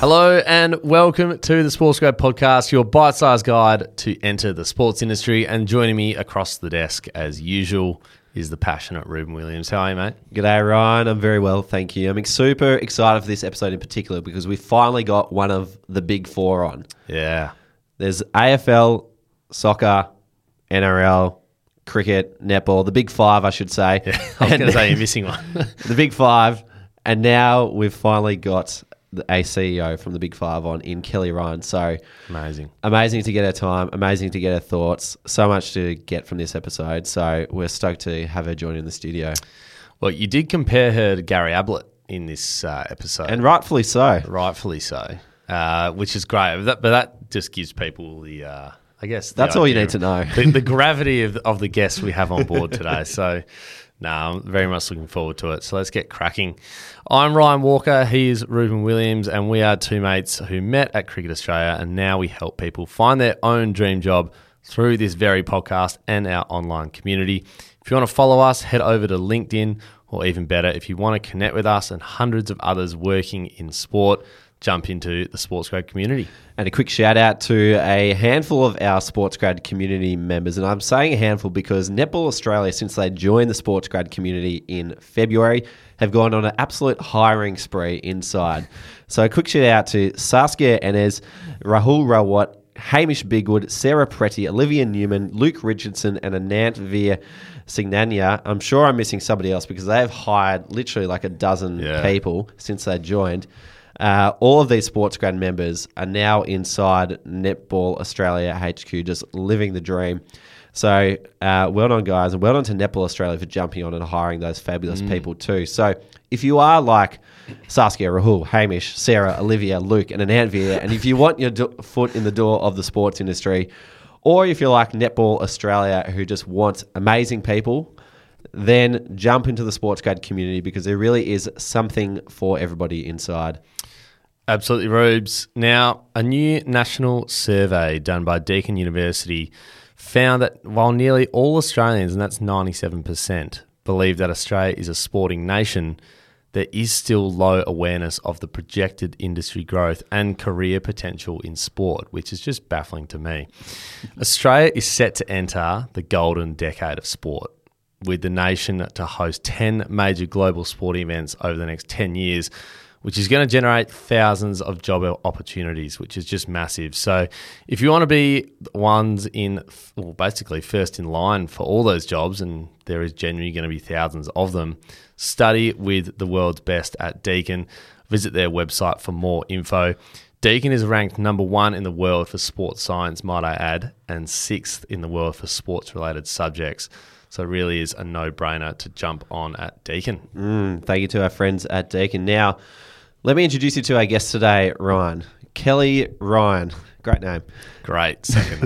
Hello and welcome to the Sports Grad Podcast, your bite-sized guide to enter the sports industry. And joining me across the desk, as usual, is the passionate Reuben Williams. How are you, mate? G'day, Ryan. I'm very well, thank you. I'm super excited for this episode in particular because we finally got one of the big four on. Yeah. There's AFL, soccer, NRL, cricket, netball, the big five, I should say. I was going to say you're missing one. the big five. And now we've finally got the, a CEO from the big five on in Kelly Ryan. So Amazing. amazing to get her time, amazing to get her thoughts. So much to get from this episode. So we're stoked to have her join in the studio. Well, you did compare her to Gary Ablett in this uh, episode. And rightfully so. rightfully so, uh, which is great. But that, but that just gives people the, uh, I guess, That's all you need to know. the, the gravity of, of the guests we have on board today. So, no, I'm very much looking forward to it. So let's get cracking. I'm Ryan Walker. He is Reuben Williams, and we are two mates who met at Cricket Australia, and now we help people find their own dream job through this very podcast and our online community. If you want to follow us, head over to LinkedIn, or even better, if you want to connect with us and hundreds of others working in sport, jump into the Sports Grad community. And a quick shout out to a handful of our Sports Grad community members. And I'm saying a handful because Netball Australia, since they joined the Sports Grad community in February, have gone on an absolute hiring spree inside. So a quick shout out to Saskia Enes, Rahul Rawat, Hamish Bigwood, Sarah Pretty, Olivia Newman, Luke Richardson, and Anant Veer Signania. I'm sure I'm missing somebody else because they have hired literally like a dozen Yeah. people since they joined. Uh, all of these sports grad members are now inside Netball Australia HQ, just living the dream. So, uh, well done, guys, and well done to Netball Australia for jumping on and hiring those fabulous people too. So, if you are like Saskia, Rahul, Hamish, Sarah, Olivia, Luke, and Anantvia, and if you want your do- foot in the door of the sports industry, or if you're like Netball Australia who just wants amazing people, then jump into the sports grad community because there really is something for everybody inside. Absolutely, Rubes. Now, a new national survey done by Deakin University found that while nearly all Australians, and that's 97%, believe that Australia is a sporting nation, there is still low awareness of the projected industry growth and career potential in sport, which is just baffling to me. Australia is set to enter the golden decade of sport with the nation to host 10 major global sporting events over the next 10 years, which is going to generate thousands of job opportunities, which is just massive. So, if you want to be ones in, well, basically first in line for all those jobs, and there is genuinely going to be thousands of them, study with the world's best at Deakin. Visit their website for more info. Deakin is ranked number one in the world for sports science, might I add, and sixth in the world for sports related subjects. So, it really is a no brainer to jump on at Deakin. Mm, thank you to our friends at Deakin. Now, let me introduce you to our guest today, Ryan. Kelly Ryan. Great name. Great second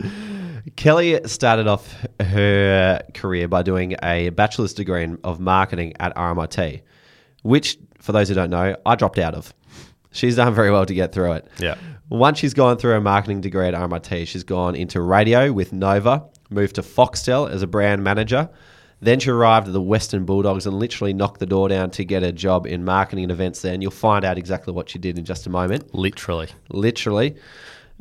name. Kelly started off her career by doing a bachelor's degree in- of marketing at RMIT, which, for those who don't know, I dropped out of. She's done very well to get through it. Yeah. Once she's gone through her marketing degree at RMIT, she's gone into radio with Nova, moved to Foxtel as a brand manager. Then she arrived at the Western Bulldogs and literally knocked the door down to get a job in marketing and events there. And you'll find out exactly what she did in just a moment Literally. literally.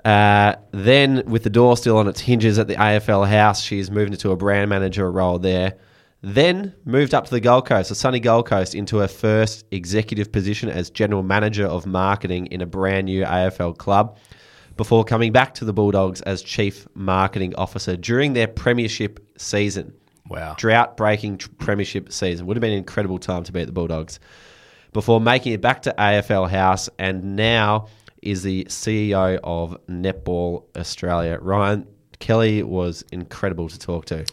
Uh, then, with the door still on its hinges at the AFL house, she's moved into a brand manager role there. Then moved up to the Gold Coast, the sunny Gold Coast, into her first executive position as general manager of marketing in a brand new AFL club. Before coming back to the Bulldogs as chief marketing officer during their premiership season Wow. drought breaking premiership season. Would have been an incredible time to beat the Bulldogs. Before making it back to AFL House and now is the CEO of Netball Australia. Ryan Kelly was incredible to talk to.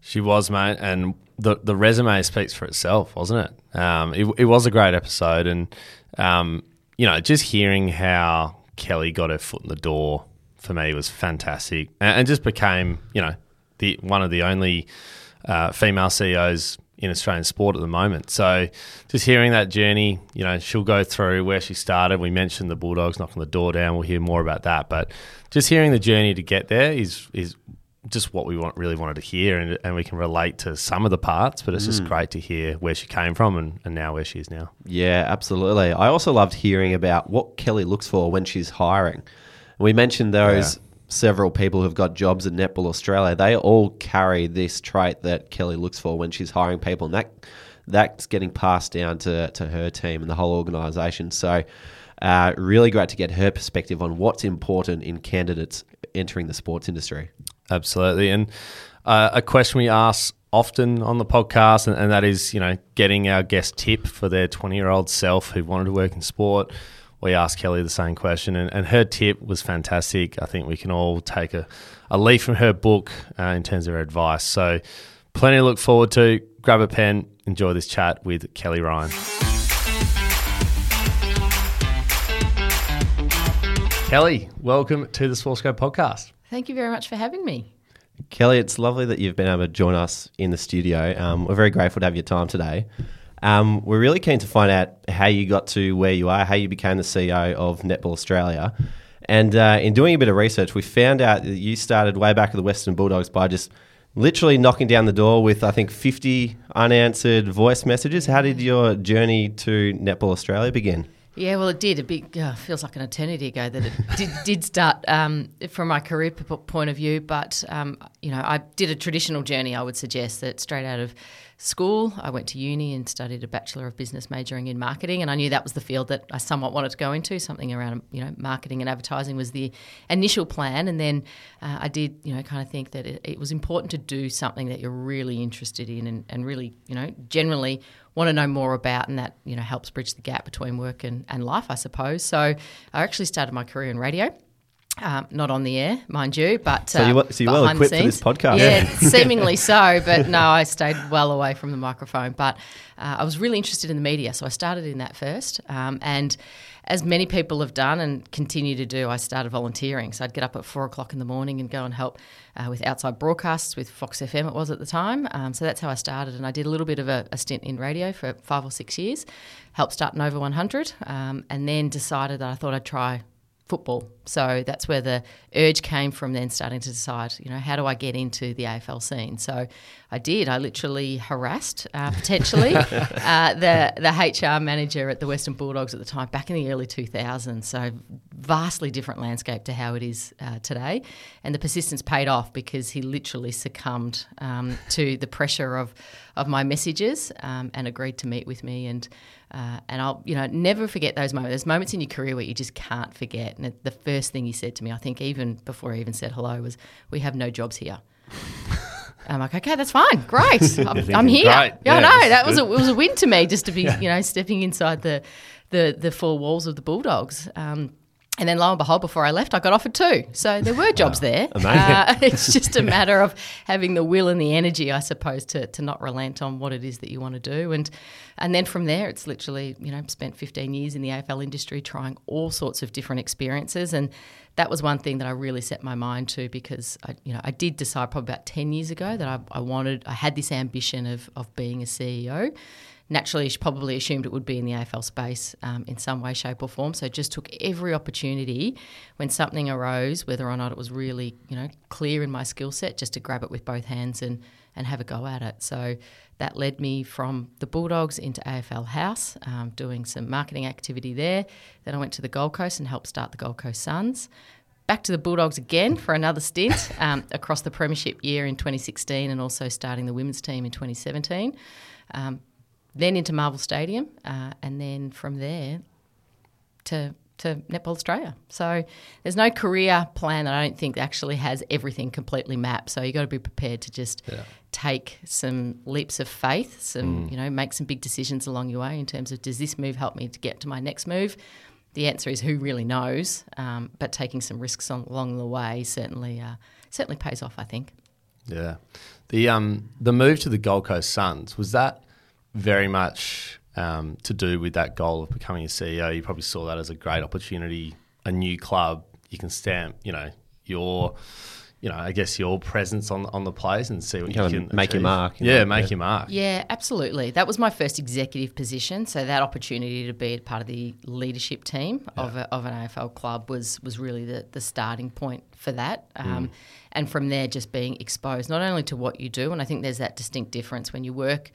She was, mate, and the the resume speaks for itself, wasn't it? Um, it, it was a great episode, and um, you know, just hearing how Kelly got her foot in the door for me was fantastic, and, and just became, you know, the one of the only uh, female CEOs in Australian sport at the moment. So, just hearing that journey, you know, she'll go through where she started. We mentioned the Bulldogs knocking the door down. We'll hear more about that, but just hearing the journey to get there is is just what we want really wanted to hear, and, and we can relate to some of the parts. But it's just Mm. great to hear where she came from and, and now where she is now. Yeah, absolutely. I also loved hearing about what Kelly looks for when she's hiring. We mentioned those. Several people who've got jobs at Netball Australia. They all carry this trait that Kelly looks for when she's hiring people, and that that's getting passed down to, to her team and the whole organisation. So, uh, really great to get her perspective on what's important in candidates entering the sports industry. Absolutely. And uh, a question we ask often on the podcast, and, and that is, you know, getting our guest tip for their 20 year old self who wanted to work in sport. We asked Kelly the same question, and, and her tip was fantastic. I think we can all take a, a leaf from her book uh, in terms of her advice. So, plenty to look forward to. Grab a pen, enjoy this chat with Kelly Ryan. Kelly, welcome to the Sports Grad podcast. Thank you very much for having me. Kelly, it's lovely that you've been able to join us in the studio. Um, we're very grateful to have your time today. Um, we're really keen to find out how you got to where you are, how you became the CEO of Netball Australia. And uh, in doing a bit of research, we found out that you started way back at the Western Bulldogs by just literally knocking down the door with, I think, 50 unanswered voice messages. How did your journey to Netball Australia begin? Yeah, well, it did. A big uh, feels like an eternity ago that it did, did start um, from my career point of view. But um, you know, I did a traditional journey. I would suggest that straight out of school, I went to uni and studied a bachelor of business, majoring in marketing, and I knew that was the field that I somewhat wanted to go into. Something around you know marketing and advertising was the initial plan, and then uh, I did you know kind of think that it, it was important to do something that you're really interested in and, and really you know generally want to know more about, and that you know helps bridge the gap between work and, and life, I suppose. So I actually started my career in radio. Um, not on the air, mind you, but So you uh, so you're well equipped for this podcast. Yeah, seemingly so, but no, I stayed well away from the microphone. But uh, I was really interested in the media, so I started in that first. Um, and as many people have done and continue to do, I started volunteering. So I'd get up at four o'clock in the morning and go and help uh, with outside broadcasts with Fox FM, it was at the time. Um, so that's how I started. And I did a little bit of a, a stint in radio for five or six years, helped start Nova 100, um, and then decided that I thought I'd try football. So that's where the urge came from then starting to decide, you know, how do I get into the AFL scene? So I did. I literally harassed uh, potentially uh, the the HR manager at the Western Bulldogs at the time back in the early 2000s. So vastly different landscape to how it is uh, today. And the persistence paid off because he literally succumbed um, to the pressure of of my messages um, and agreed to meet with me and uh, and I'll you know never forget those moments. There's moments in your career where you just can't forget. And the first thing he said to me, I think even before I even said hello, was, "We have no jobs here." I'm like, okay, that's fine, great. I'm, I'm here. great, Yeah, yeah, no, this is that was a, it was a win to me just to be you know stepping inside the the the four walls of the Bulldogs. Um, and then lo and behold, before I left, I got offered two. So there were jobs there. Amazing. Uh, it's just a matter of having the will and the energy, I suppose, to, to not relent on what it is that you want to do. And and then from there, it's literally, you know, spent 15 years in the AFL industry trying all sorts of different experiences. And that was one thing that I really set my mind to because, I, you know, I did decide probably about 10 years ago that I, I wanted, I had this ambition of, of being a CEO naturally probably assumed it would be in the AFL space um, in some way, shape, or form. So just took every opportunity when something arose, whether or not it was really you know clear in my skill set, just to grab it with both hands and and have a go at it. So that led me from the Bulldogs into AFL House, um, doing some marketing activity there. Then I went to the Gold Coast and helped start the Gold Coast Suns. Back to the Bulldogs again for another stint um, across the Premiership year in 2016 and also starting the women's team in 2017. Um, then into Marvel Stadium, uh, and then from there to to Netball Australia. So there's no career plan that I don't think actually has everything completely mapped. So you've got to be prepared to just take some leaps of faith, some you know, make some big decisions along your way in terms of does this move help me to get to my next move. The answer is who really knows, um, but taking some risks on, along the way certainly uh, certainly pays off. I think. Yeah. The um the move to the Gold Coast Suns was that very much um, to do with that goal of becoming a CEO. You probably saw that as a great opportunity, a new club. You can stamp, you know, your you know, I guess your presence on on the place and see what you, Kind can of make your mark, you Yeah, know, make yeah. your mark. Yeah, absolutely. That was my first executive position. So that opportunity to be a part of the leadership team of, a, of an AFL club was was really the, the starting point for that. Um, And from there, just being exposed not only to what you do, and I think there's that distinct difference when you work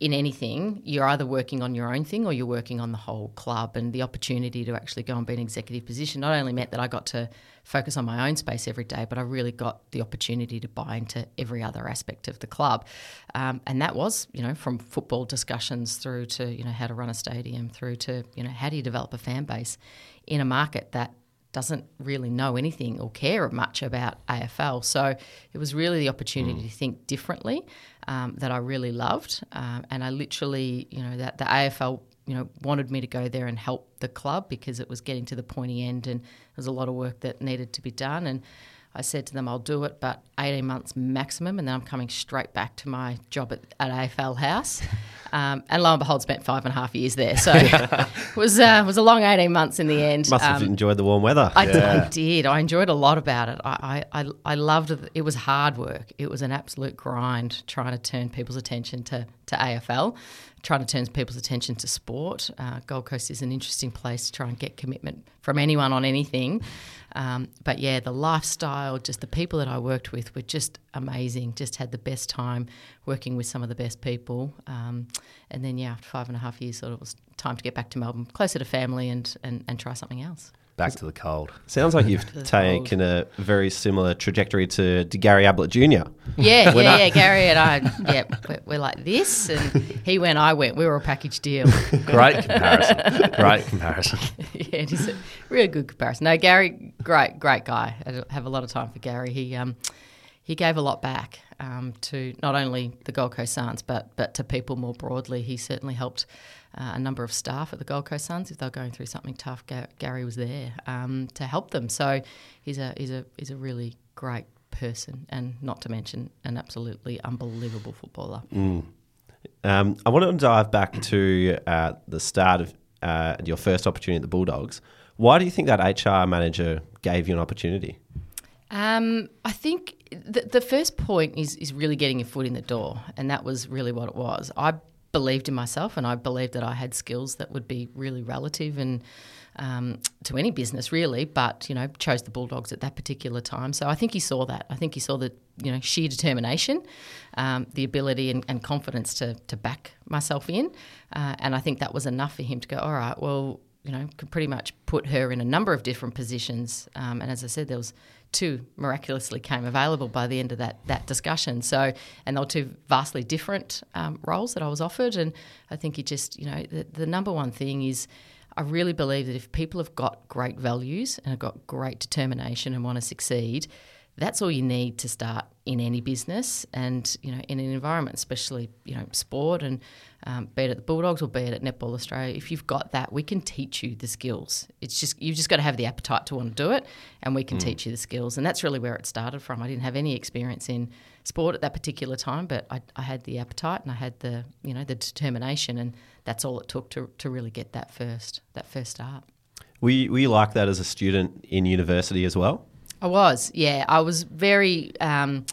in anything, you're either working on your own thing or you're working on the whole club. And the opportunity to actually go and be an executive position not only meant that I got to focus on my own space every day, but I really got the opportunity to buy into every other aspect of the club. Um, and that was, you know, from football discussions through to, you know, how to run a stadium, through to, you know, how do you develop a fan base in a market that doesn't really know anything or care much about AFL. So it was really the opportunity to think differently um, that I really loved. Um, and I literally, you know, that the AFL, you know, wanted me to go there and help the club because it was getting to the pointy end and there was a lot of work that needed to be done. And I said to them, I'll do it, but 18 months maximum, and then I'm coming straight back to my job at, at AFL House. Um, and lo and behold, spent five and a half years there. So it was, uh, was a long 18 months in the end. Must have Um, enjoyed the warm weather. I, I did. I enjoyed a lot about it. I, I, I, I loved it. It was hard work. It was an absolute grind trying to turn people's attention to, to AFL, trying to turn people's attention to sport. Uh, Gold Coast is an interesting place to try and get commitment from anyone on anything. Um, but yeah, the lifestyle, just the people that I worked with were just amazing. Just had the best time working with some of the best people. Um, and then, yeah, after five and a half years, sort of was time to get back to Melbourne, closer to family and, and, and try something else. Back to the cold. Sounds like you've taken a very similar trajectory to, to Gary Ablett Jr. Yeah, yeah, I- yeah. Gary and I, yeah, we're, we're like this, and he went, I went. We were a package deal. Great comparison. Great comparison. yeah, it is a really good comparison. No, Gary, great, great guy. I have a lot of time for Gary. He um, he gave a lot back um, to not only the Gold Coast Suns, but but to people more broadly. He certainly helped uh, a number of staff at the Gold Coast Suns if they were going through something tough. Gary was there um, to help them. So he's a he's a he's a really great person, and not to mention an absolutely unbelievable footballer. Um, I want to dive back to uh, the start of uh, your first opportunity at the Bulldogs. Why do you think that HR manager gave you an opportunity? Um, I think the, the first point is is really getting your foot in the door, and that was really what it was. I believed in myself, and I believed that I had skills that would be really relative and um, to any business, really. But you know, chose the Bulldogs at that particular time, so I think he saw that. I think he saw the you know sheer determination, um, the ability and, and confidence to to back myself in, uh, and I think that was enough for him to go. All right, well you know, could pretty much put her in a number of different positions. Um, and as I said, there was two miraculously came available by the end of that that discussion. So, and they were two vastly different um, roles that I was offered. And I think it just, you know, the, the number one thing is. I really believe that if people have got great values and have got great determination and want to succeed, that's all you need to start in any business and you know in an environment, especially you know sport and um, be it at the Bulldogs or be it at Netball Australia. If you've got that, we can teach you the skills. It's just you've just got to have the appetite to want to do it, and we can teach you the skills. And that's really where it started from. I didn't have any experience in sport at that particular time, but I, I had the appetite and I had the you know the determination, and that's all it took to, to really get that first that first start. we, you like that as a student in university as well? I was, yeah. I was very, um,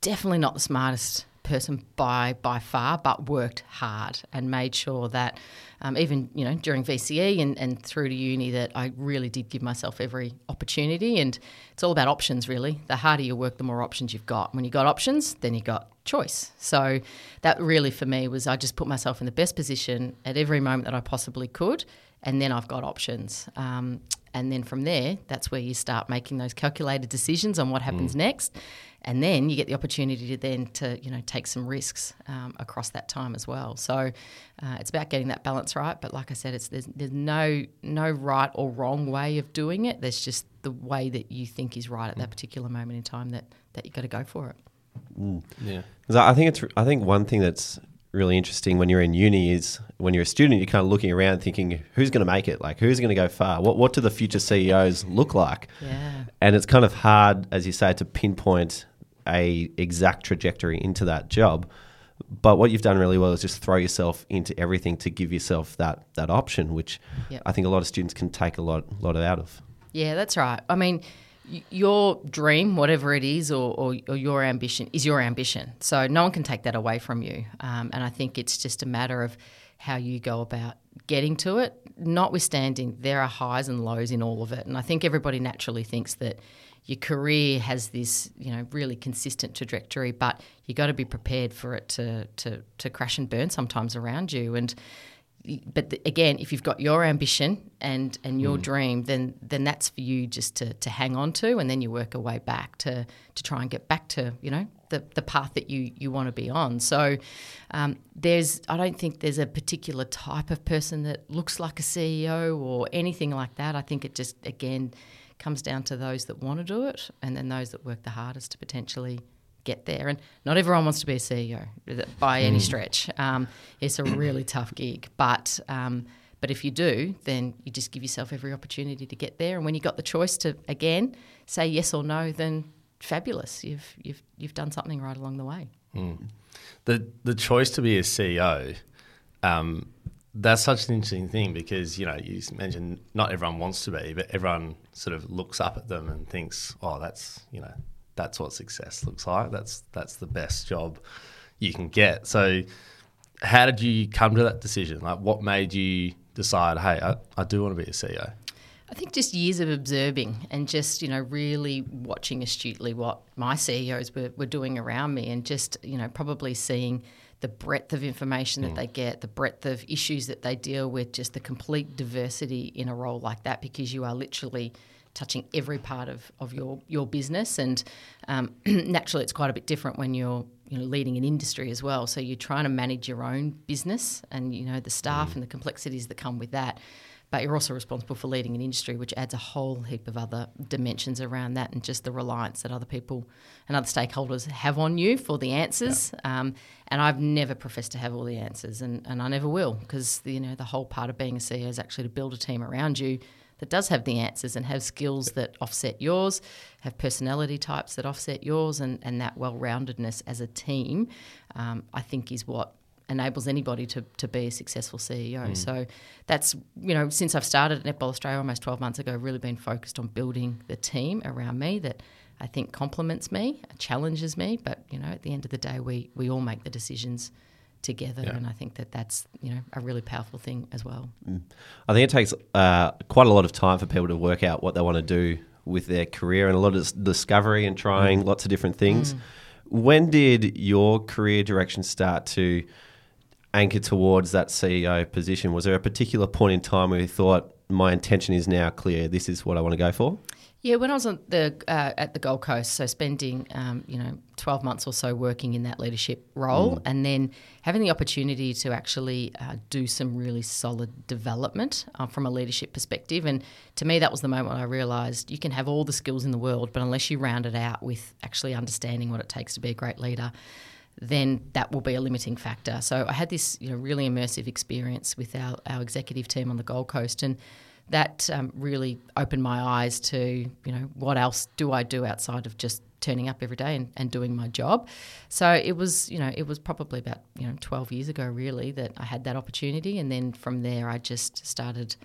definitely not the smartest person by by far, but worked hard and made sure that um, even you know during VCE and, and through to uni that I really did give myself every opportunity. And it's all about options, really. The harder you work, the more options you've got. When you got options, then you got choice. So that really for me was I just put myself in the best position at every moment that I possibly could, and then I've got options. Um, and then from there, that's where you start making those calculated decisions on what happens next, and then you get the opportunity to then to you know take some risks um, across that time as well. So uh, it's about getting that balance right. But like I said, it's there's, there's no no right or wrong way of doing it. There's just the way that you think is right at that particular moment in time that that you got to go for it. Yeah. 'Cause I think it's. I think one thing that's really interesting when you're in uni is when you're a student, you're kind of looking around thinking, who's going to make it? Like, who's going to go far? What What do the future CEOs look like? Yeah. And it's kind of hard, as you say, to pinpoint a exact trajectory into that job. But what you've done really well is just throw yourself into everything to give yourself that that option, which Yep. I think a lot of students can take a lot lot out of. Yeah, that's right. I mean, your dream, whatever it is, or, or, or your ambition, is your ambition. So no one can take that away from you. Um, and I think it's just a matter of how you go about getting to it. Notwithstanding, there are highs and lows in all of it. And I think everybody naturally thinks that your career has this, you know, really consistent trajectory, but you got to be prepared for it to, to, to crash and burn sometimes around you. And but the, again, if you've got your ambition and and your mm. dream, then then that's for you just to, to hang on to, and then you work a way back to to try and get back to you know the, the path that you you want to be on. So um, there's I don't think there's a particular type of person that looks like a CEO or anything like that. I think it just again comes down to those that want to do it, and then those that work the hardest to potentially get there. And not everyone wants to be a CEO by any hmm. stretch. Um, it's a really tough gig, but um, but if you do, then you just give yourself every opportunity to get there. And when you got the choice to again say yes or no, then fabulous. You've you've you've done something right along the way. Mm. The the choice to be a CEO. Um, that's such an interesting thing because you know you mentioned not everyone wants to be, but everyone sort of looks up at them and thinks, "Oh, that's you know that's what success looks like. That's that's the best job you can get. So, how did you come to that decision? Like, what made you decide, hey, I, I do want to be a CEO? I think just years of observing and just, you know, really watching astutely what my CEOs were, were doing around me and just, you know, probably seeing the breadth of information that mm. they get, the breadth of issues that they deal with, just the complete diversity in a role like that because you are literally – touching every part of, of your, your business. And um, naturally, it's quite a bit different when you're you know leading an industry as well. So you're trying to manage your own business and you know the staff mm. and the complexities that come with that. But you're also responsible for leading an industry, which adds a whole heap of other dimensions around that, and just the reliance that other people and other stakeholders have on you for the answers. Yeah. Um, and I've never professed to have all the answers, and, and I never will, because you know the whole part of being a CEO is actually to build a team around you that does have the answers and have skills that offset yours, have personality types that offset yours, and, and that well roundedness as a team, um, I think is what enables anybody to, to be a successful CEO. Mm. So that's, you know, since I've started at Netball Australia almost 12 months ago, really been focused on building the team around me that I think complements me, challenges me, but, you know, at the end of the day, we, we all make the decisions together. Yeah. And I think that that's you know a really powerful thing as well. Mm. I think it takes uh, quite a lot of time for people to work out what they want to do with their career and a lot of discovery and trying mm. lots of different things. Mm. When did your career direction start to anchor towards that CEO position? Was there a particular point in time where you thought, my intention is now clear, this is what I want to go for? Yeah, when I was on the uh, at the Gold Coast, so spending um, you know twelve months or so working in that leadership role, mm. and then having the opportunity to actually uh, do some really solid development uh, from a leadership perspective, and to me that was the moment I realised you can have all the skills in the world, but unless you round it out with actually understanding what it takes to be a great leader, then that will be a limiting factor. So I had this you know really immersive experience with our, our executive team on the Gold Coast, and that um, really opened my eyes to you know what else do I do outside of just turning up every day and, and doing my job. So it was you know it was probably about you know 12 years ago really that I had that opportunity, and then from there I just started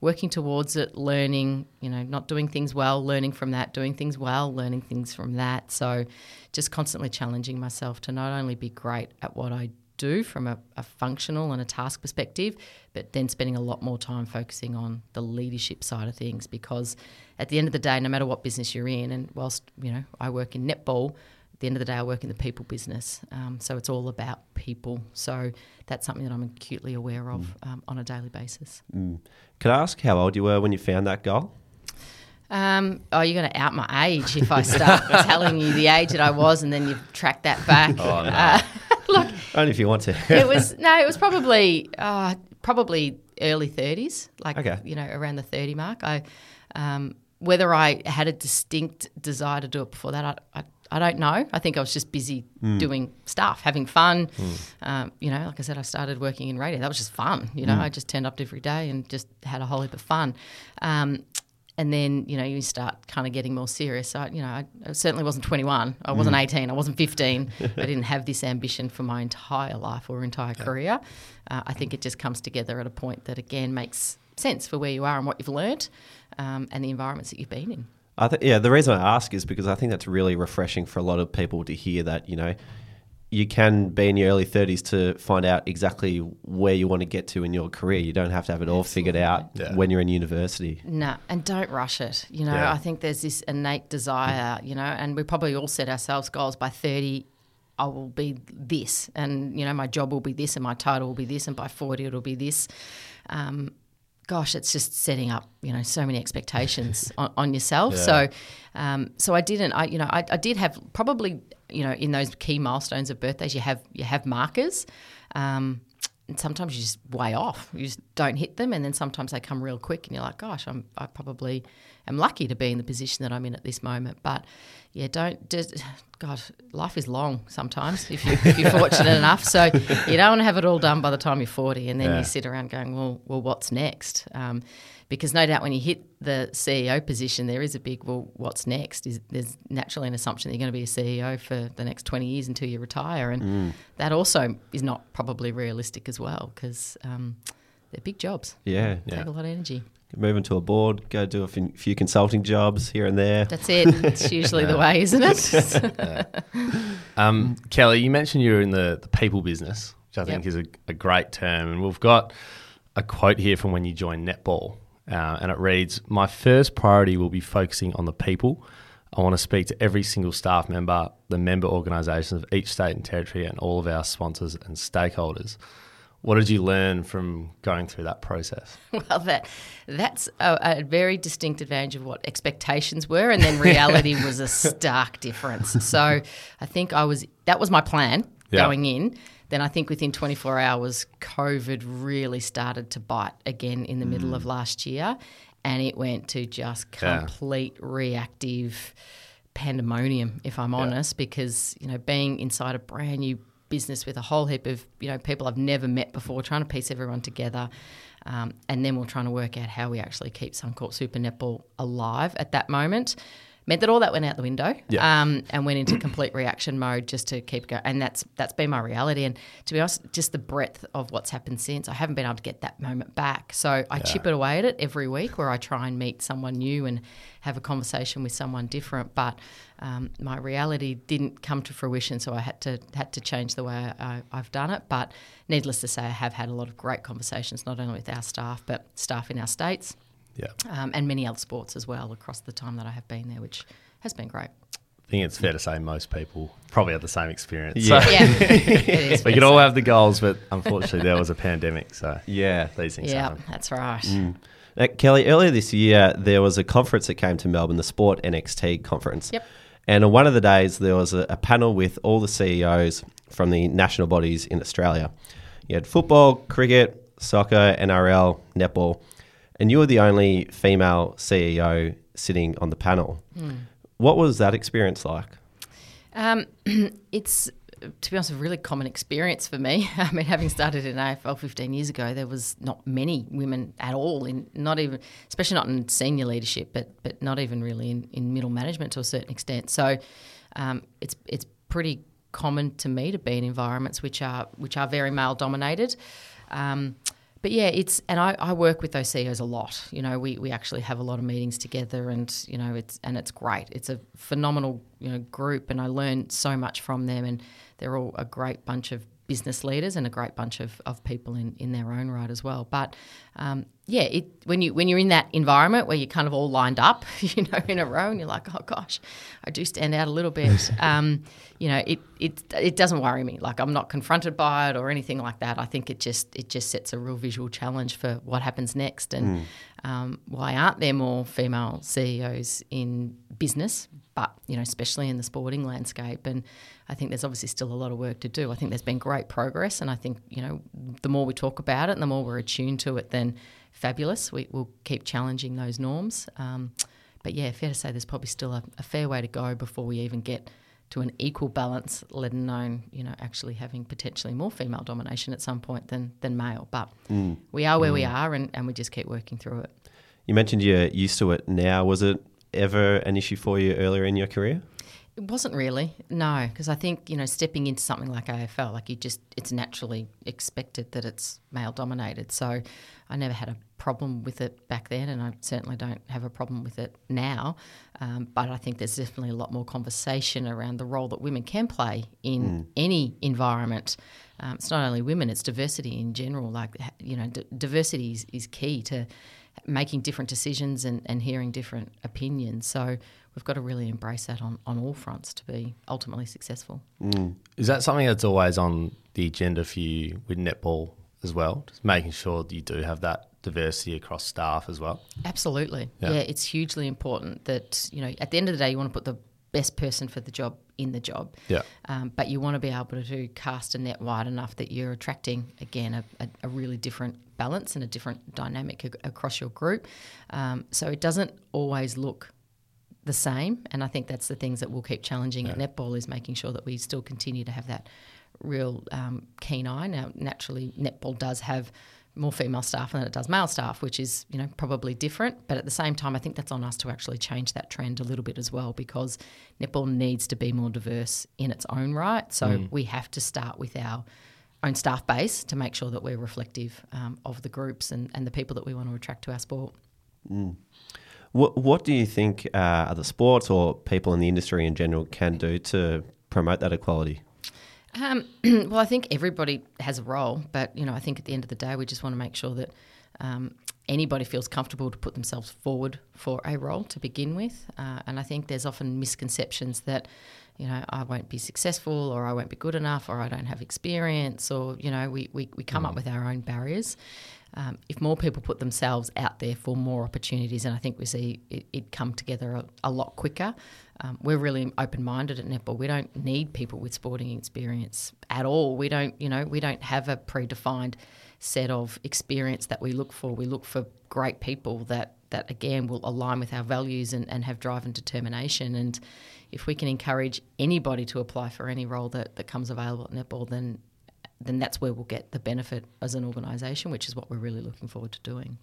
working towards it, learning, you know, not doing things well, learning from that, doing things well, learning things from that. So just constantly challenging myself to not only be great at what I do from a, a, functional and a task perspective, but then spending a lot more time focusing on the leadership side of things because at the end of the day, no matter what business you're in, and whilst you know I work in netball, at the end of the day I work in the people business, um, so it's all about people. So that's something that I'm acutely aware of mm. um, on a daily basis. Mm. Could I ask how old you were when you found that goal? Um, oh, you're going to out my age if I start telling you the age that I was, and then you track that back. Oh, no. uh, only if you want to. it was no, it was probably uh, probably early thirties, like okay. you know around the thirty mark. I um, whether I had a distinct desire to do it before that, I, I, I don't know. I think I was just busy mm. doing stuff, having fun. Mm. Um, you know, like I said, I started working in radio. That was just fun. You know, mm. I just turned up every day and just had a whole heap of fun. Um, and then you know you start kind of getting more serious. So you know, I, I certainly wasn't 21. I wasn't mm. 18. I wasn't 15. I didn't have this ambition for my entire life or entire yeah. career. Uh, I think it just comes together at a point that again makes sense for where you are and what you've learned, um, and the environments that you've been in. I th- yeah, the reason I ask is because I think that's really refreshing for a lot of people to hear that, you know, you can be in your early 30s to find out exactly where you want to get to in your career. You don't have to have it all figured out Yeah. when you're in university. No, and don't rush it. You know, Yeah. I think there's this innate desire, you know, and we probably all set ourselves goals by 30. I will be this, and you know, my job will be this, and my title will be this, and by 40 it'll be this. Um, gosh, it's just setting up, you know, so many expectations on, on yourself. Yeah. So, um, so I didn't. I, you know, I, I did have probably, you know, in those key milestones of birthdays, you have you have markers. Um, and sometimes you just way off. You just don't hit them, and then sometimes they come real quick, and you're like, "Gosh, I'm I probably am lucky to be in the position that I'm in at this moment." But yeah, don't just God, life is long sometimes if, you, if you're fortunate enough. So you don't want to have it all done by the time you're 40, and then Yeah. you sit around going, "Well, well, what's next?" Um, because no doubt when you hit the CEO position, there is a big, "Well, what's next?" Is there's naturally an assumption that you're going to be a CEO for the next 20 years until you retire, and that also is not probably realistic as well because um, they're big jobs. Yeah. Yeah. Take a lot of energy. Move into a board, go do a fin- few consulting jobs here and there. That's it. It's usually the way, isn't it? Um, Kelly, you mentioned you were in the, the people business, which I think Yep. is a, a great term. And we've got a quote here from when you joined Netball. Uh, and it reads My first priority will be focusing on the people. I want to speak to every single staff member, the member organisations of each state and territory, and all of our sponsors and stakeholders. What did you learn from going through that process? well, that that's a, a very distinct advantage of what expectations were, and then reality was a stark difference. So, I think I was that was my plan Yeah. going in. Then I think within 24 hours, COVID really started to bite again in the middle of last year, and it went to just Yeah. complete reactive pandemonium, if I'm honest, because you know being inside a brand new business with a whole heap of you know people I've never met before, trying to piece everyone together, um, and then we're trying to work out how we actually keep Suncorp Super Netball alive at that moment. Meant that all that went out the window Yeah. um, and went into complete reaction mode just to keep going. And that's that's been my reality. And to be honest, just the breadth of what's happened since, I haven't been able to get that moment back. So I chip it away at it every week, where I try and meet someone new and have a conversation with someone different. But um, my reality didn't come to fruition, so I had to had to change the way I, I've done it. But needless to say, I have had a lot of great conversations, not only with our staff, but staff in our states Yeah. um, and many other sports as well across the time that I have been there, which has been great. I think it's fair to say most people probably have the same experience. Yeah. So Yeah, we could all have the goals, but unfortunately there was a pandemic. So Yeah. these things Yeah, happen. that's right. Uh, Kelly, earlier this year, there was a conference that came to Melbourne, the Sport NXT conference. Yep. And on one of the days, there was a, a panel with all the CEOs from the national bodies in Australia. You had football, cricket, soccer, NRL, netball, and you were the only female CEO sitting on the panel. What was that experience like? Um, it's to be honest, a really common experience for me. I mean, having started in AFL 15 years ago, there was not many women at all in not even, especially not in senior leadership, but but not even really in, in middle management to a certain extent. So um, it's it's pretty common to me to be in environments which are which are very male dominated. Um, but yeah, it's and I, I work with those CEOs a lot. You know, we, we actually have a lot of meetings together, and you know, it's and it's great. It's a phenomenal you know group, and I learn so much from them. And they're all a great bunch of business leaders and a great bunch of, of people in, in their own right as well. But um, yeah, it, when you when you're in that environment where you're kind of all lined up, you know, in a row, and you're like, oh gosh, I do stand out a little bit. um, you know, it, it it doesn't worry me. Like I'm not confronted by it or anything like that. I think it just it just sets a real visual challenge for what happens next and um, why aren't there more female CEOs in business? But you know, especially in the sporting landscape, and I think there's obviously still a lot of work to do. I think there's been great progress, and I think you know, the more we talk about it, and the more we're attuned to it, then fabulous. We, will keep challenging those norms. Um, but yeah, fair to say there's probably still a, a fair way to go before we even get to an equal balance, let alone you know actually having potentially more female domination at some point than than male. But mm. we are where we mm. are, and, and we just keep working through it. You mentioned you're used to it now. Was it ever an issue for you earlier in your career? It wasn't really, no, because I think you know stepping into something like AFL, like you just it's naturally expected that it's male dominated. So I never had a problem with it back then, and I certainly don't have a problem with it now. Um, but I think there's definitely a lot more conversation around the role that women can play in any environment. Um, it's not only women; it's diversity in general. Like you know, d- diversity is, is key to making different decisions and, and hearing different opinions. So we've got to really embrace that on, on all fronts to be ultimately successful. Is that something that's always on the agenda for you with netball as well? Just making sure that you do have that diversity across staff as well. Absolutely. Yeah. Yeah. it's hugely important that, you know, at the end of the day, you want to put the best person for the job in the job. Yeah. Um, but you want to be able to cast a net wide enough that you're attracting, again, a, a, a really different balance and a different dynamic ac- across your group. Um, so it doesn't always look the same. And I think that's the things that we'll keep challenging at netball is making sure that we still continue to have that real um, keen eye. Now, naturally, netball does have more female staff than it does male staff, which is you know probably different. But at the same time, I think that's on us to actually change that trend a little bit as well because netball needs to be more diverse in its own right. So we have to start with our own staff base to make sure that we're reflective um, of the groups and, and the people that we want to attract to our sport. What, what do you think uh, other sports or people in the industry in general can do to promote that equality? Um, well, I think everybody has a role, but you know, I think at the end of the day, we just want to make sure that um, anybody feels comfortable to put themselves forward for a role to begin with. Uh, and I think there's often misconceptions that you know I won't be successful, or I won't be good enough, or I don't have experience, or you know we we, we come up with our own barriers. Um, if more people put themselves out there for more opportunities, and I think we see it, it come together a, a lot quicker. Um, we're really open-minded at netball. We don't need people with sporting experience at all. We don't, you know, we don't have a predefined set of experience that we look for. We look for great people that that again will align with our values and, and have drive and determination. And if we can encourage anybody to apply for any role that, that comes available at netball, then then that's where we'll get the benefit as an organisation, which is what we're really looking forward to doing.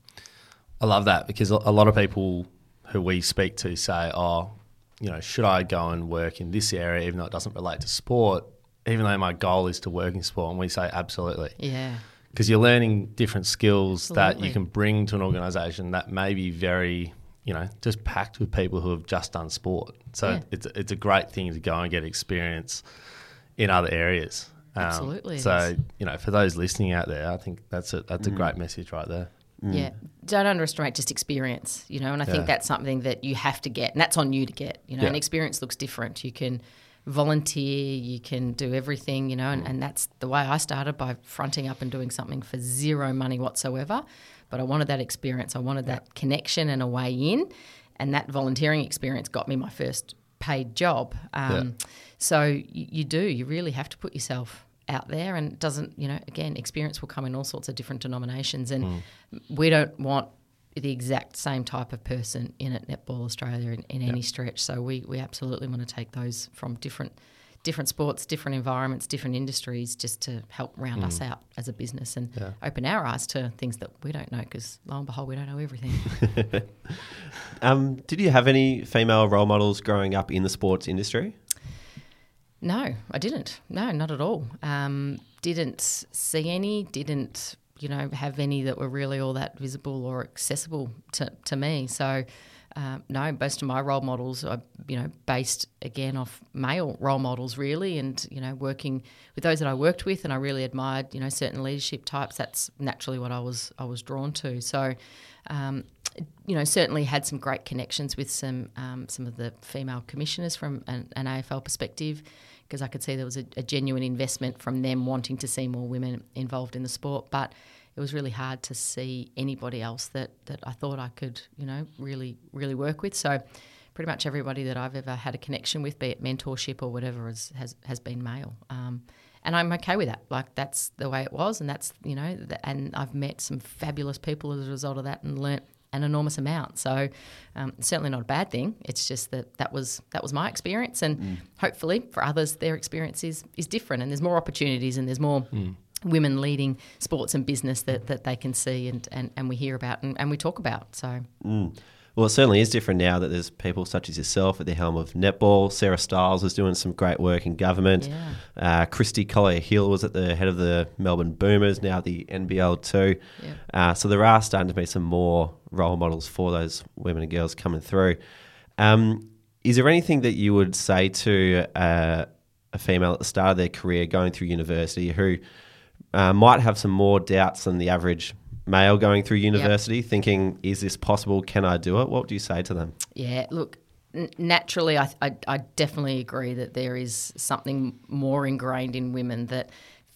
I love that because a lot of people who we speak to say, "Oh, you know, should I go and work in this area even though it doesn't relate to sport, even though my goal is to work in sport?" And we say, "Absolutely." Yeah. because you're learning different skills that you can bring to an organization that may be very you know just packed with people who have just done sport so Yeah. it's it's a great thing to go and get experience in other areas Um, Absolutely it so you know for those listening out there i think that's a Mm. that's a great message right there Yeah. Don't underestimate just experience, you know, and I think that's something that you have to get, and that's on you to get, you know, Yeah. and experience looks different. You can volunteer, you can do everything, you know, and, and that's the way I started by fronting up and doing something for zero money whatsoever. But I wanted that experience, I wanted that connection and a way in, and that volunteering experience got me my first paid job. Um, So you, you do, you really have to put yourself out there and doesn't you know again experience will come in all sorts of different denominations. And we don't want the exact same type of person in at netball australia in, in any stretch. So we, we absolutely want to take those from different different sports different environments different industries just to help round us out as a business and Yeah. open our eyes to things that we don't know because lo and behold we don't know everything. Um, did you have any female role models growing up in the sports industry? No, I didn't. No, not at all. Um, didn't see any. Didn't you know have any that were really all that visible or accessible to, to me. So um, no, most of my role models are you know based again off male role models really, and you know working with those that I worked with and I really admired you know certain leadership types. That's naturally what I was I was drawn to. So. Um, you know, certainly had some great connections with some um, some of the female commissioners from an, an AFL perspective, because I could see there was a, a genuine investment from them wanting to see more women involved in the sport. But it was really hard to see anybody else that that I thought I could, you know, really really work with. So. Pretty much everybody that I've ever had a connection with, be it mentorship or whatever, has has, been male. Um, and I'm okay with that. Like that's the way it was, and that's you know, and I've met some fabulous people as a result of that, and learnt an enormous amount. So um, certainly not a bad thing. It's just that that was that was my experience, and hopefully for others, their experience is is different, and there's more opportunities, and there's more. Women leading sports and business that, that they can see and, and, and we hear about and, and we talk about. So, Well, it certainly is different now that there's people such as yourself at the helm of netball. Sarah Stiles is doing some great work in government. Yeah. Uh, Christy Collier Hill was at the head of the Melbourne Boomers, now the NBL too. Yeah. Uh, so there are starting to be some more role models for those women and girls coming through. Um, is there anything that you would say to uh, a female at the start of their career going through university who uh, might have some more doubts than the average male going through university, thinking, is this possible? Can I do it? What do you say to them? Yeah, look, naturally, I, I, I definitely agree that there is something more ingrained in women that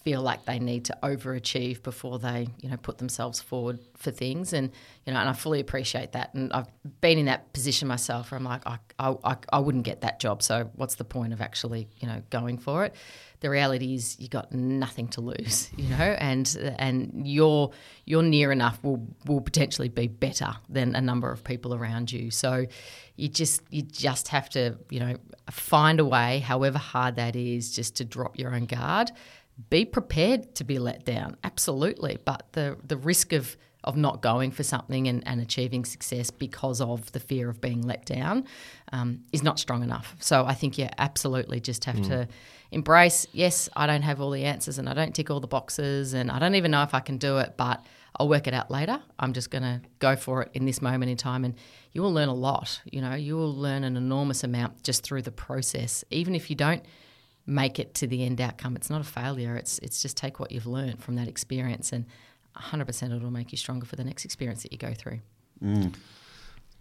feel like they need to overachieve before they, you know, put themselves forward for things. And, you know, and I fully appreciate that. And I've been in that position myself where I'm like, I, I, I, wouldn't get that job. So what's the point of actually, you know, going for it? The reality is you got nothing to lose, you know, and and you're you're near enough will will potentially be better than a number of people around you. So you just you just have to, you know, find a way, however hard that is, just to drop your own guard be prepared to be let down, absolutely. But the the risk of of not going for something and, and achieving success because of the fear of being let down um, is not strong enough. So I think you absolutely just have mm. to embrace. Yes, I don't have all the answers and I don't tick all the boxes and I don't even know if I can do it, but I'll work it out later. I'm just going to go for it in this moment in time, and you will learn a lot. You know, you will learn an enormous amount just through the process, even if you don't make it to the end outcome. It's not a failure. It's it's just take what you've learned from that experience, and 100% it'll make you stronger for the next experience that you go through. Mm.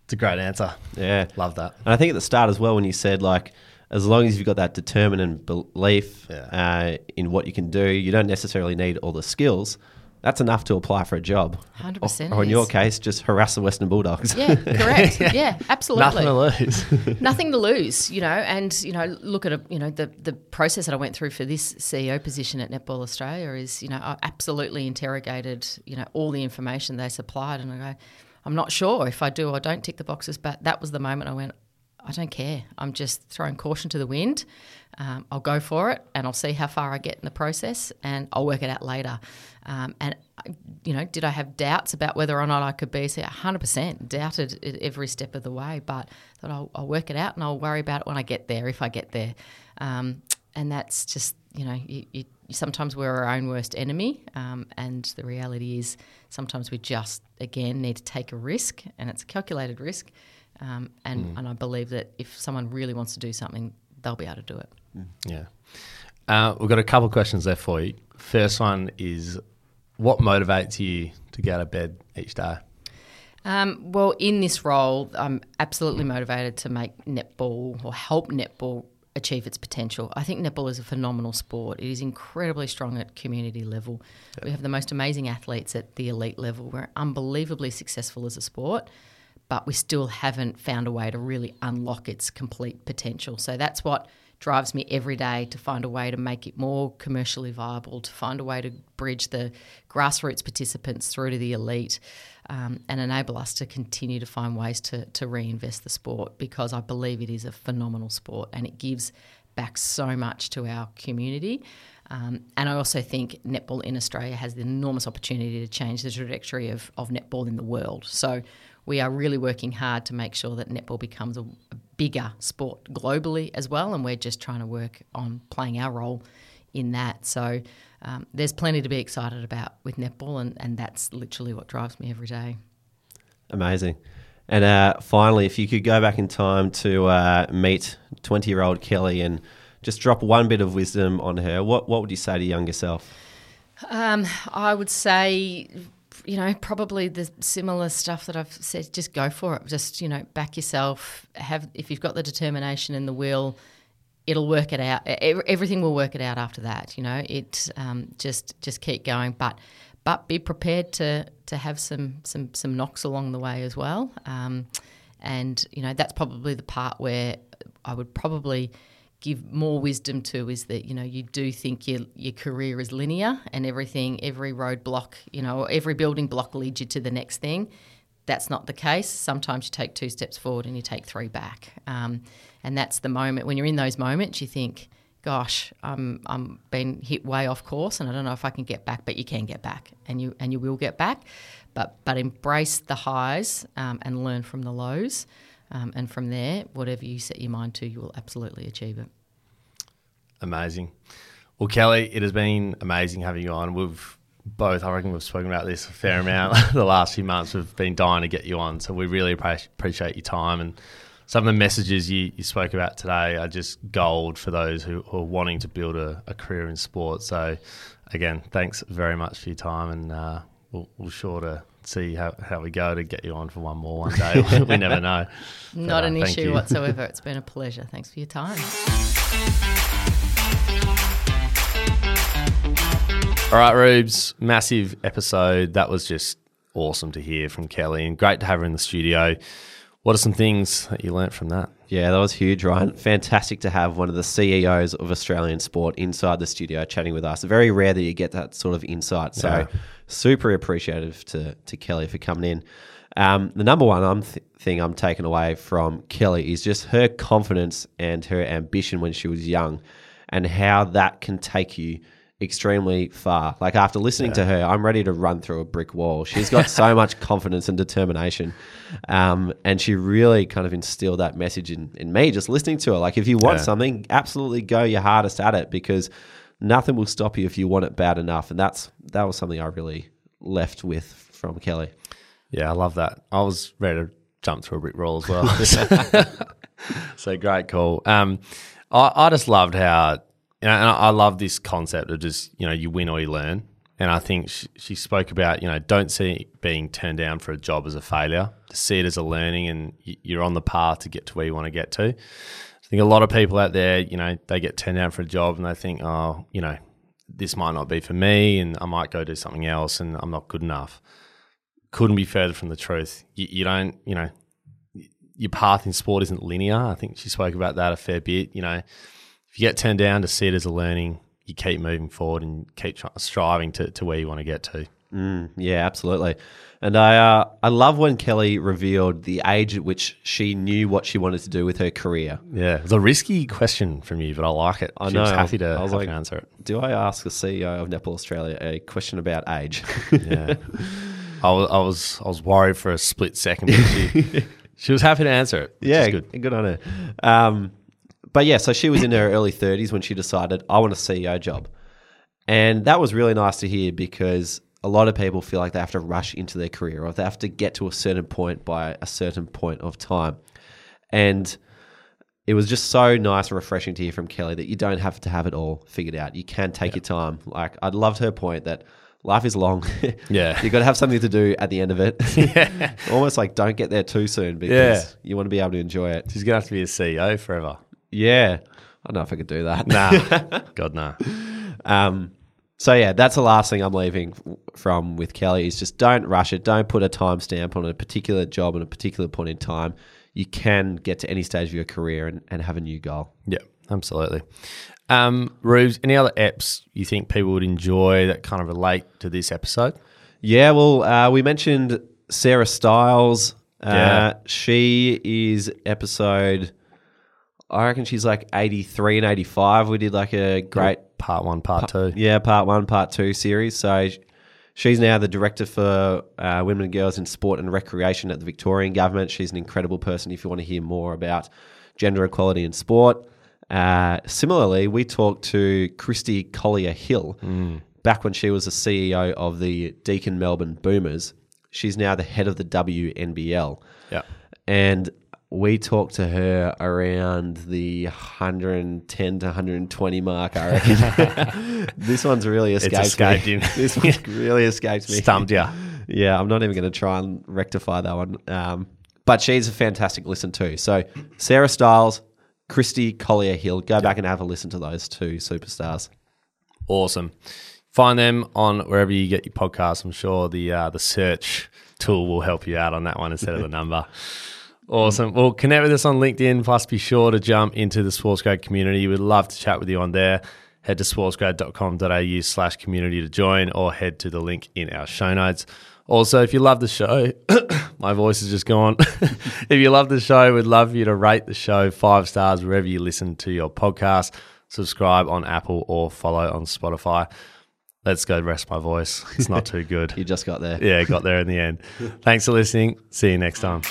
It's a great answer. Yeah, love that. And I think at the start as well, when you said like, as long as you've got that determined belief yeah. uh, in what you can do, you don't necessarily need all the skills that's enough to apply for a job. 100%. Or, or in your case, just harass the Western Bulldogs. Yeah, correct. yeah. yeah, absolutely. Nothing to lose. Nothing to lose, you know, and, you know, look at, a, you know, the, the process that I went through for this CEO position at Netball Australia is, you know, I absolutely interrogated, you know, all the information they supplied and I go, I'm not sure if I do or don't tick the boxes, but that was the moment I went, I don't care. I'm just throwing caution to the wind. Um, I'll go for it and I'll see how far I get in the process and I'll work it out later. Um, and, you know, did I have doubts about whether or not I could be? So 100% doubted it every step of the way, but thought I'll, I'll, work it out and I'll worry about it when I get there, if I get there. Um, and that's just, you know, you, you, sometimes we're our own worst enemy. Um, and the reality is sometimes we just, again, need to take a risk and it's a calculated risk. Um, and, mm. and I believe that if someone really wants to do something, they'll be able to do it. Yeah. Uh, we've got a couple of questions there for you. First one is what motivates you to get out of bed each day? Um, well, in this role, I'm absolutely motivated to make netball or help netball achieve its potential. I think netball is a phenomenal sport. It is incredibly strong at community level. We have the most amazing athletes at the elite level. We're unbelievably successful as a sport but we still haven't found a way to really unlock its complete potential. So that's what drives me every day to find a way to make it more commercially viable, to find a way to bridge the grassroots participants through to the elite, um, and enable us to continue to find ways to, to reinvest the sport because I believe it is a phenomenal sport and it gives back so much to our community. Um, and I also think netball in Australia has the enormous opportunity to change the trajectory of, of netball in the world. So we are really working hard to make sure that netball becomes a, a bigger sport globally as well, and we're just trying to work on playing our role in that. So um, there's plenty to be excited about with netball, and, and that's literally what drives me every day. Amazing. And uh, finally, if you could go back in time to uh, meet 20 year old Kelly and just drop one bit of wisdom on her, what, what would you say to younger self? Um, I would say you know, probably the similar stuff that I've said. Just go for it. Just you know, back yourself. Have if you've got the determination and the will, it'll work it out. Everything will work it out after that. You know, it um, just just keep going, but but be prepared to to have some some some knocks along the way as well. Um, and you know, that's probably the part where I would probably give more wisdom to is that you know you do think your your career is linear and everything every roadblock you know every building block leads you to the next thing that's not the case sometimes you take two steps forward and you take three back um, and that's the moment when you're in those moments you think gosh, I'm I'm been hit way off course, and I don't know if I can get back. But you can get back, and you and you will get back. But but embrace the highs um, and learn from the lows, um, and from there, whatever you set your mind to, you will absolutely achieve it. Amazing. Well, Kelly, it has been amazing having you on. We've both, I reckon we've spoken about this a fair amount the last few months. We've been dying to get you on. So we really appreciate your time and some of the messages you, you spoke about today are just gold for those who, who are wanting to build a, a, career in sport. So, again, thanks very much for your time, and uh, we'll, we'll sure to see how, how we go to get you on for one more one day. we never know. Not but, uh, an issue whatsoever. It's been a pleasure. Thanks for your time. All right, Rubes, massive episode. That was just awesome to hear from Kelly and great to have her in the studio. What are some things that you learnt from that? Yeah, that was huge, Ryan. Fantastic to have one of the CEOs of Australian sport inside the studio chatting with us. Very rare that you get that sort of insight. So, yeah. super appreciative to, to Kelly for coming in. Um, the number one I'm th- thing I'm taking away from Kelly is just her confidence and her ambition when she was young, and how that can take you extremely far. Like after listening yeah. to her, I'm ready to run through a brick wall. She's got so much confidence and determination. Um, and she really kind of instilled that message in, in me just listening to her. Like if you want yeah. something, absolutely go your hardest at it because nothing will stop you if you want it bad enough. And that's that was something I really left with from Kelly. Yeah, I love that. I was ready to jump through a brick wall as well. so great call. Um, I, I just loved how and I love this concept of just you know you win or you learn. And I think she, she, spoke about you know don't see being turned down for a job as a failure. See it as a learning, and you're on the path to get to where you want to get to. I think a lot of people out there, you know, they get turned down for a job and they think, oh, you know, this might not be for me, and I might go do something else, and I'm not good enough. Couldn't be further from the truth. You, you don't, you know, your path in sport isn't linear. I think she spoke about that a fair bit. You know if you get turned down to see it as a learning, you keep moving forward and keep striving to, to where you want to get to. Mm, yeah, absolutely. And I uh, I love when Kelly revealed the age at which she knew what she wanted to do with her career. Yeah, it's a risky question from you, but I like it. I she know. Was happy to, I was like, answer it. Do I ask the CEO of Netball Australia a question about age? yeah, I was, I was I was worried for a split second, but she, she was happy to answer it. yeah, good. good on her. Um, but yeah, so she was in her early 30s when she decided, I want a CEO job. And that was really nice to hear because a lot of people feel like they have to rush into their career or they have to get to a certain point by a certain point of time. And it was just so nice and refreshing to hear from Kelly that you don't have to have it all figured out. You can take yeah. your time. Like, I loved her point that life is long. yeah. You've got to have something to do at the end of it. yeah. Almost like don't get there too soon because yeah. you want to be able to enjoy it. She's going to have to be a CEO forever. Yeah. I don't know if I could do that. Nah. God, nah. Um, so yeah, that's the last thing I'm leaving from with Kelly is just don't rush it. Don't put a timestamp on a particular job at a particular point in time. You can get to any stage of your career and, and have a new goal. Yeah, absolutely. Um, Rubes, any other apps you think people would enjoy that kind of relate to this episode? Yeah, well, uh, we mentioned Sarah Stiles. Uh, yeah. She is episode I reckon she's like 83 and 85. We did like a great part one, part two. Yeah, part one, part two series. So she's now the director for uh, women and girls in sport and recreation at the Victorian government. She's an incredible person if you want to hear more about gender equality in sport. Uh, similarly, we talked to Christy Collier Hill mm. back when she was the CEO of the Deakin Melbourne Boomers. She's now the head of the WNBL. Yeah. And we talked to her around the 110 to 120 mark, I reckon. this one's really escaped, it's escaped me. this one really escaped me. Stumped you. Yeah, I'm not even going to try and rectify that one. Um, but she's a fantastic listen too. So Sarah Stiles, Christy Collier Hill, go back and have a listen to those two superstars. Awesome. Find them on wherever you get your podcasts. I'm sure the uh, the search tool will help you out on that one instead of the number. Awesome. Mm. Well, connect with us on LinkedIn. Plus, be sure to jump into the Sports Grad community. We'd love to chat with you on there. Head to sportsgrad.com.au slash community to join or head to the link in our show notes. Also, if you love the show, my voice is just gone. if you love the show, we'd love for you to rate the show five stars wherever you listen to your podcast. subscribe on Apple or follow on Spotify. Let's go rest my voice. It's not too good. You just got there. yeah, got there in the end. Thanks for listening. See you next time.